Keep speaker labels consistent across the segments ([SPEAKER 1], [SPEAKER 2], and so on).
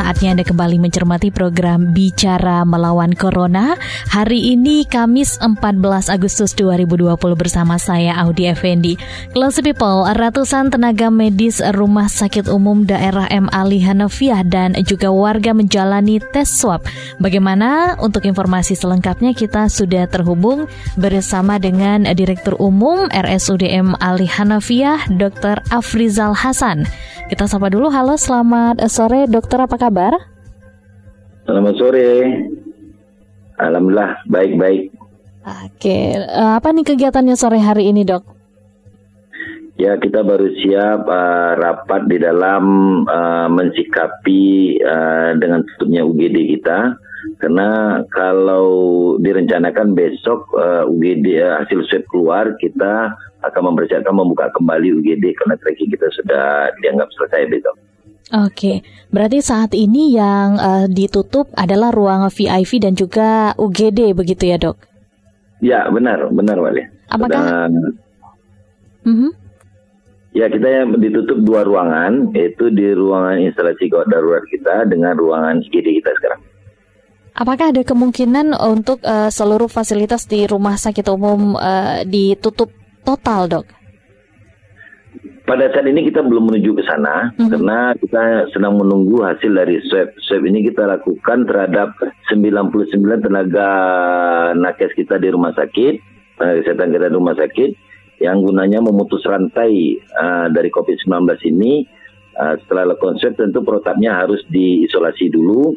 [SPEAKER 1] Saatnya Anda kembali mencermati program Bicara Melawan Corona. Hari ini Kamis 14 Agustus 2020 bersama saya Audi Effendi. Close people, ratusan tenaga medis Rumah Sakit Umum Daerah M. Ali Hanafiah dan juga warga menjalani tes swab. Bagaimana? Untuk informasi selengkapnya kita sudah terhubung bersama dengan Direktur Umum RSUD M. Ali Hanafiah, Dr. Afrizal Hasan. Kita sapa dulu, halo selamat sore dokter apa kabar?
[SPEAKER 2] Selamat sore, Alhamdulillah baik-baik.
[SPEAKER 1] Oke, eh, apa nih kegiatannya sore hari ini dok?
[SPEAKER 2] Ya kita baru siap uh, rapat di dalam uh, mensikapi uh, dengan tutupnya UGD kita karena kalau direncanakan besok uh, UGD uh, hasil swab keluar kita akan mempersiapkan membuka kembali UGD karena tracking kita sudah dianggap selesai besok.
[SPEAKER 1] Oke, berarti saat ini yang uh, ditutup adalah ruang VIP dan juga UGD begitu ya dok?
[SPEAKER 2] Ya benar, benar Wali.
[SPEAKER 1] Apakah?
[SPEAKER 2] Dan,
[SPEAKER 1] Mm -hmm.
[SPEAKER 2] Ya kita yang ditutup dua ruangan, yaitu di ruangan instalasi gawat darurat kita dengan ruangan UGD kita sekarang.
[SPEAKER 1] Apakah ada kemungkinan untuk uh, seluruh fasilitas di rumah sakit umum uh, ditutup total dok?
[SPEAKER 2] Pada saat ini kita belum menuju ke sana
[SPEAKER 1] Mhm.
[SPEAKER 2] karena kita sedang menunggu hasil dari swab. Swab ini kita lakukan terhadap 99 tenaga nakes kita di rumah sakit, tenaga kesehatan kita di rumah sakit yang gunanya memutus rantai uh, dari COVID-19 ini. Uh, setelah lakukan swab tentu protapnya harus diisolasi dulu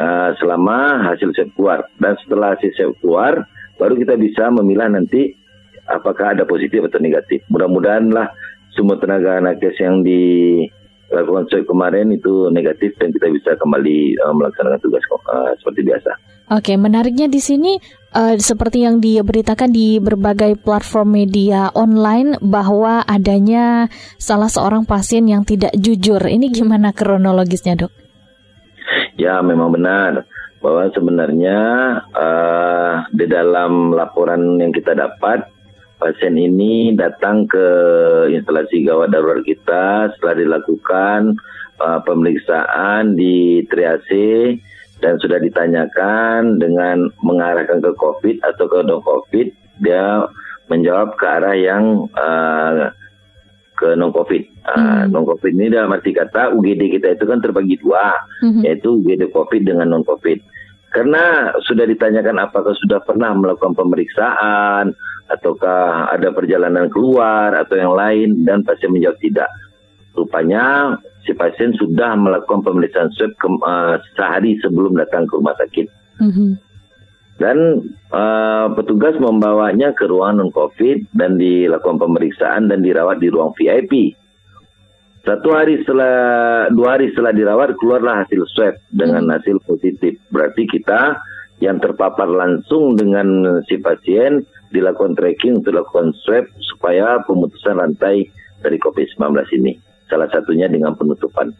[SPEAKER 2] uh, selama hasil swab keluar dan setelah hasil swab keluar baru kita bisa memilah nanti apakah ada positif atau negatif. Mudah-mudahan lah semua tenaga nakes yang dilakukan swab kemarin itu negatif dan kita bisa kembali uh, melaksanakan tugas uh, seperti biasa.
[SPEAKER 1] Oke, menariknya di sini uh, seperti yang diberitakan di berbagai platform media online bahwa adanya salah seorang pasien yang tidak jujur. Ini gimana kronologisnya, Dok?
[SPEAKER 2] Ya, memang benar bahwa sebenarnya uh, di dalam laporan yang kita dapat pasien ini datang ke instalasi gawat darurat kita setelah dilakukan uh, pemeriksaan di triase dan sudah ditanyakan dengan mengarahkan ke COVID atau ke non COVID, dia menjawab ke arah yang uh, ke non COVID. Uh,
[SPEAKER 1] Hmm.
[SPEAKER 2] Non COVID ini dalam arti kata UGD kita itu kan terbagi dua,
[SPEAKER 1] Mhm.
[SPEAKER 2] yaitu UGD COVID dengan non COVID. Karena sudah ditanyakan apakah sudah pernah melakukan pemeriksaan ataukah ada perjalanan keluar atau yang lain dan pasien menjawab tidak. Rupanya si pasien sudah melakukan pemeriksaan swab ke, uh, sehari sebelum datang ke rumah sakit
[SPEAKER 1] Mhm.
[SPEAKER 2] dan uh, petugas membawanya ke ruang non covid dan dilakukan pemeriksaan dan dirawat di ruang VIP. Satu hari setelah dua hari setelah dirawat keluarlah hasil swab dengan hasil positif. Berarti kita yang terpapar langsung dengan si pasien dilakukan tracking untuk dilakukan swab supaya pemutusan rantai dari COVID-19 ini. Salah satunya dengan penutupan.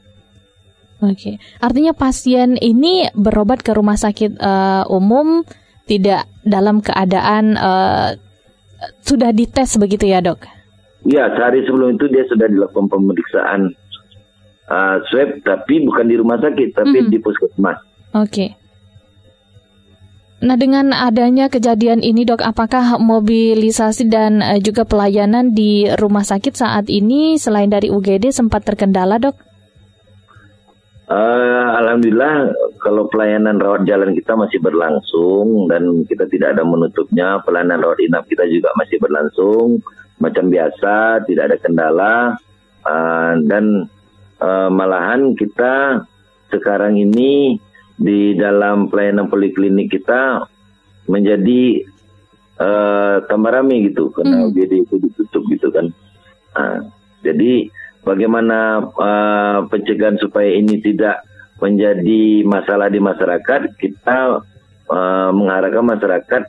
[SPEAKER 1] Oke, artinya pasien ini berobat ke rumah sakit eh, umum tidak dalam keadaan eh, sudah dites begitu ya, Dok?
[SPEAKER 2] Ya, sehari sebelum itu dia sudah dilakukan pemeriksaan uh, swab, tapi bukan di rumah sakit, tapi
[SPEAKER 1] Mhm.
[SPEAKER 2] di puskesmas.
[SPEAKER 1] Oke. Nah, dengan adanya kejadian ini, Dok, apakah mobilisasi dan eh, juga pelayanan di rumah sakit saat ini selain dari UGD sempat terkendala, Dok?
[SPEAKER 2] Uh, Alhamdulillah, kalau pelayanan rawat jalan kita masih berlangsung dan kita tidak ada menutupnya. Pelayanan rawat inap kita juga masih berlangsung, macam biasa, tidak ada kendala. Uh, dan uh, malahan kita sekarang ini di dalam pelayanan poliklinik kita menjadi uh, tambah ramai gitu karena
[SPEAKER 1] Hmm.
[SPEAKER 2] UGD itu ditutup gitu kan. Uh, jadi bagaimana uh, pencegahan supaya ini tidak menjadi masalah di masyarakat, kita uh, mengharapkan masyarakat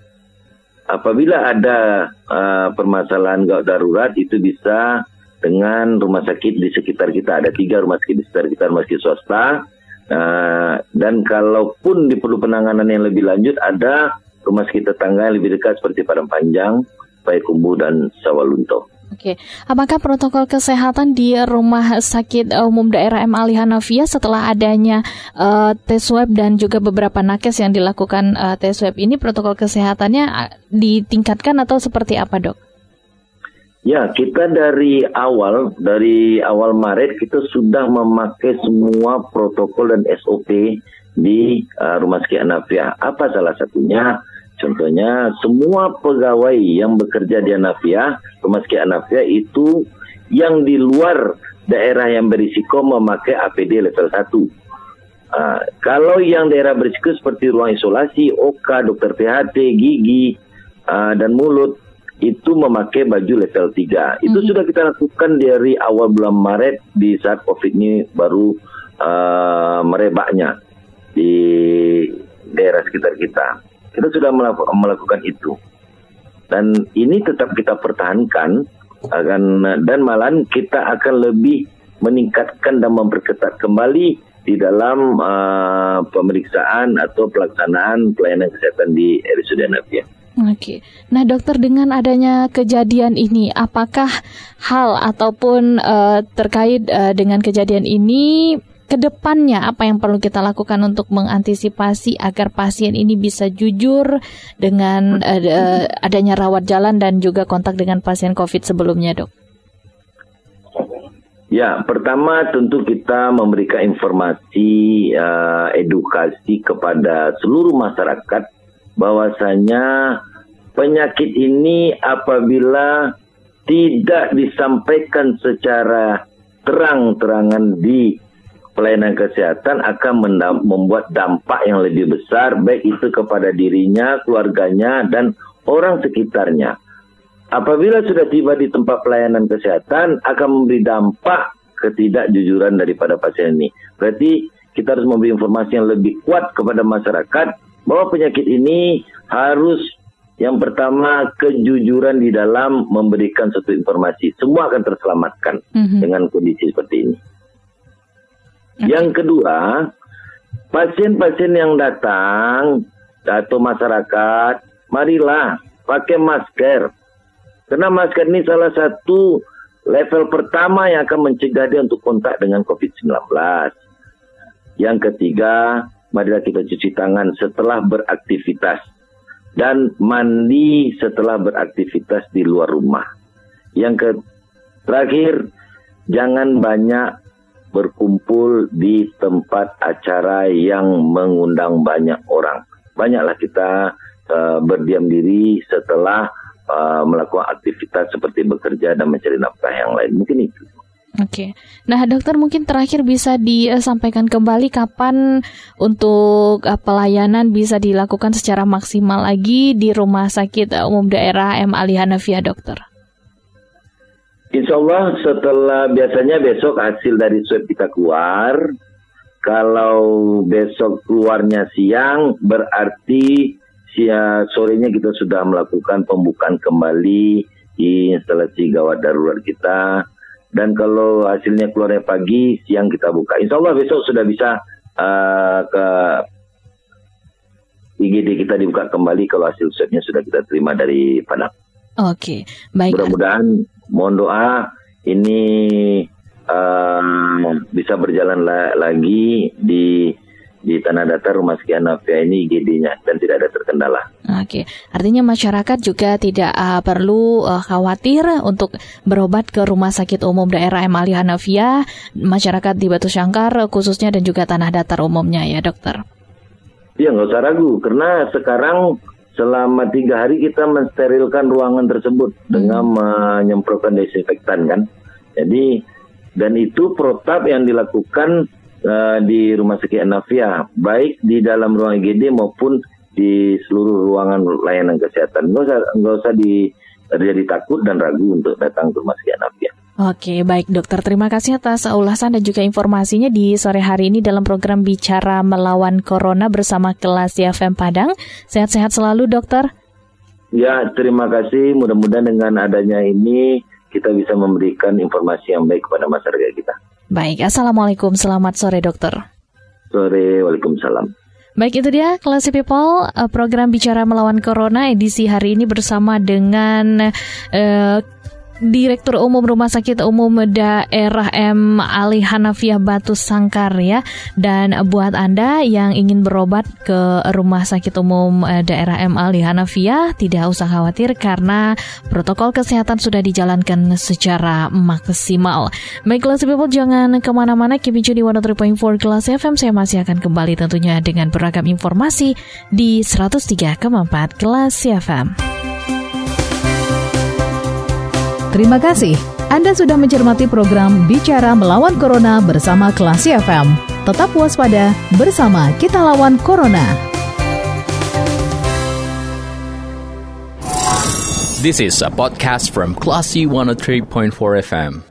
[SPEAKER 2] apabila ada uh, permasalahan gawat darurat itu bisa dengan rumah sakit di sekitar kita. Ada tiga rumah sakit di sekitar kita, rumah sakit swasta. Uh, dan kalaupun diperlu penanganan yang lebih lanjut, ada rumah sakit tetangga yang lebih dekat seperti Padang Panjang, Payakumbuh, dan Sawalunto.
[SPEAKER 1] Oke, apakah protokol kesehatan di rumah sakit umum daerah M. Ali setelah adanya uh, tes swab dan juga beberapa nakes yang dilakukan uh, tes swab ini protokol kesehatannya ditingkatkan atau seperti apa dok?
[SPEAKER 2] Ya, kita dari awal, dari awal Maret kita sudah memakai semua protokol dan SOP di uh, Rumah Sakit Hanafia. Apa salah satunya? Contohnya semua pegawai yang bekerja di Anafia, rumah sakit Anafia itu yang di luar daerah yang berisiko memakai APD level 1. Uh, kalau yang daerah berisiko seperti ruang isolasi, OK, dokter THT, gigi, uh, dan mulut itu memakai baju level 3. Itu hmm. sudah kita lakukan dari awal bulan Maret di saat COVID ini baru uh, merebaknya di daerah sekitar kita. Kita sudah melakukan itu. Dan ini tetap kita pertahankan akan dan malah kita akan lebih meningkatkan dan memperketat kembali di dalam uh, pemeriksaan atau pelaksanaan pelayanan kesehatan di RSUD Nafia.
[SPEAKER 1] Oke, nah dokter dengan adanya kejadian ini, apakah hal ataupun uh, terkait uh, dengan kejadian ini ke depannya apa yang perlu kita lakukan untuk mengantisipasi agar pasien ini bisa jujur dengan uh, adanya rawat jalan dan juga kontak dengan pasien COVID sebelumnya, dok?
[SPEAKER 2] Ya, pertama tentu kita memberikan informasi uh, edukasi kepada seluruh masyarakat bahwasanya penyakit ini apabila tidak disampaikan secara terang-terangan di pelayanan kesehatan akan membuat dampak yang lebih besar baik itu kepada dirinya, keluarganya dan orang sekitarnya. Apabila sudah tiba di tempat pelayanan kesehatan akan memberi dampak ketidakjujuran daripada pasien ini. Berarti kita harus memberi informasi yang lebih kuat kepada masyarakat bahwa penyakit ini harus yang pertama kejujuran di dalam memberikan satu informasi. Semua akan terselamatkan mm -hmm. dengan kondisi seperti ini. Yang kedua, pasien-pasien yang datang atau masyarakat, marilah pakai masker. Karena masker ini salah satu level pertama yang akan mencegah dia untuk kontak dengan COVID-19. Yang ketiga, marilah kita cuci tangan setelah beraktivitas dan mandi setelah beraktivitas di luar rumah. Yang terakhir, jangan banyak berkumpul di tempat acara yang mengundang banyak orang. Banyaklah kita uh, berdiam diri setelah uh, melakukan aktivitas seperti bekerja dan mencari nafkah yang lain. Mungkin itu.
[SPEAKER 1] Oke, nah dokter mungkin terakhir bisa disampaikan kembali kapan untuk uh, pelayanan bisa dilakukan secara maksimal lagi di Rumah Sakit Umum Daerah M. Ali Hanafia, dokter.
[SPEAKER 2] Insya Allah setelah biasanya besok hasil dari swab kita keluar. Kalau besok keluarnya siang berarti siang sorenya kita sudah melakukan pembukaan kembali di instalasi gawat darurat kita. Dan kalau hasilnya keluarnya pagi, siang kita buka. Insya Allah besok sudah bisa uh, ke IGD kita dibuka kembali kalau hasil swabnya sudah kita terima dari Padang.
[SPEAKER 1] Oke, baik.
[SPEAKER 2] Mudah-mudahan mohon doa ini um, bisa berjalan la lagi di di tanah datar rumah sekian Nafia ini IGD-nya dan tidak ada terkendala.
[SPEAKER 1] Oke, artinya masyarakat juga tidak uh, perlu uh, khawatir untuk berobat ke rumah sakit umum daerah M. Ali Hanafia, masyarakat di Batu Syangkar khususnya dan juga tanah datar umumnya ya dokter.
[SPEAKER 2] Iya nggak usah ragu karena sekarang selama tiga hari kita mensterilkan ruangan tersebut hmm. dengan menyemprotkan desinfektan kan. Jadi dan itu protap yang dilakukan uh, di Rumah Sakit Anafia, baik di dalam ruang IGD maupun di seluruh ruangan layanan kesehatan. Nggak usah nggak usah di terjadi takut dan ragu untuk datang ke Rumah Sakit Anafia.
[SPEAKER 1] Oke, baik dokter. Terima kasih atas ulasan dan juga informasinya di sore hari ini dalam program Bicara Melawan Corona bersama kelas FM Padang. Sehat-sehat selalu dokter.
[SPEAKER 2] Ya, terima kasih. Mudah-mudahan dengan adanya ini kita bisa memberikan informasi yang baik kepada masyarakat kita.
[SPEAKER 1] Baik, Assalamualaikum, selamat sore dokter.
[SPEAKER 2] Sore, Waalaikumsalam.
[SPEAKER 1] Baik itu dia Classy People eh, program bicara melawan corona edisi hari ini bersama dengan uh, Direktur Umum Rumah Sakit Umum Daerah M Ali Hanafiah Batu Sangkar ya. Dan buat Anda yang ingin berobat ke Rumah Sakit Umum eh, Daerah M Ali Hanafiah tidak usah khawatir karena protokol kesehatan sudah dijalankan secara maksimal. Baik kelas people jangan ke mana-mana keep di 103.4 kelas FM saya masih akan kembali tentunya dengan beragam informasi di 103,4 kelas FM.
[SPEAKER 3] Terima kasih. Anda sudah mencermati program Bicara Melawan Corona bersama Klasi FM. Tetap waspada, bersama kita lawan Corona.
[SPEAKER 4] This is a podcast from Classy 103.4 FM.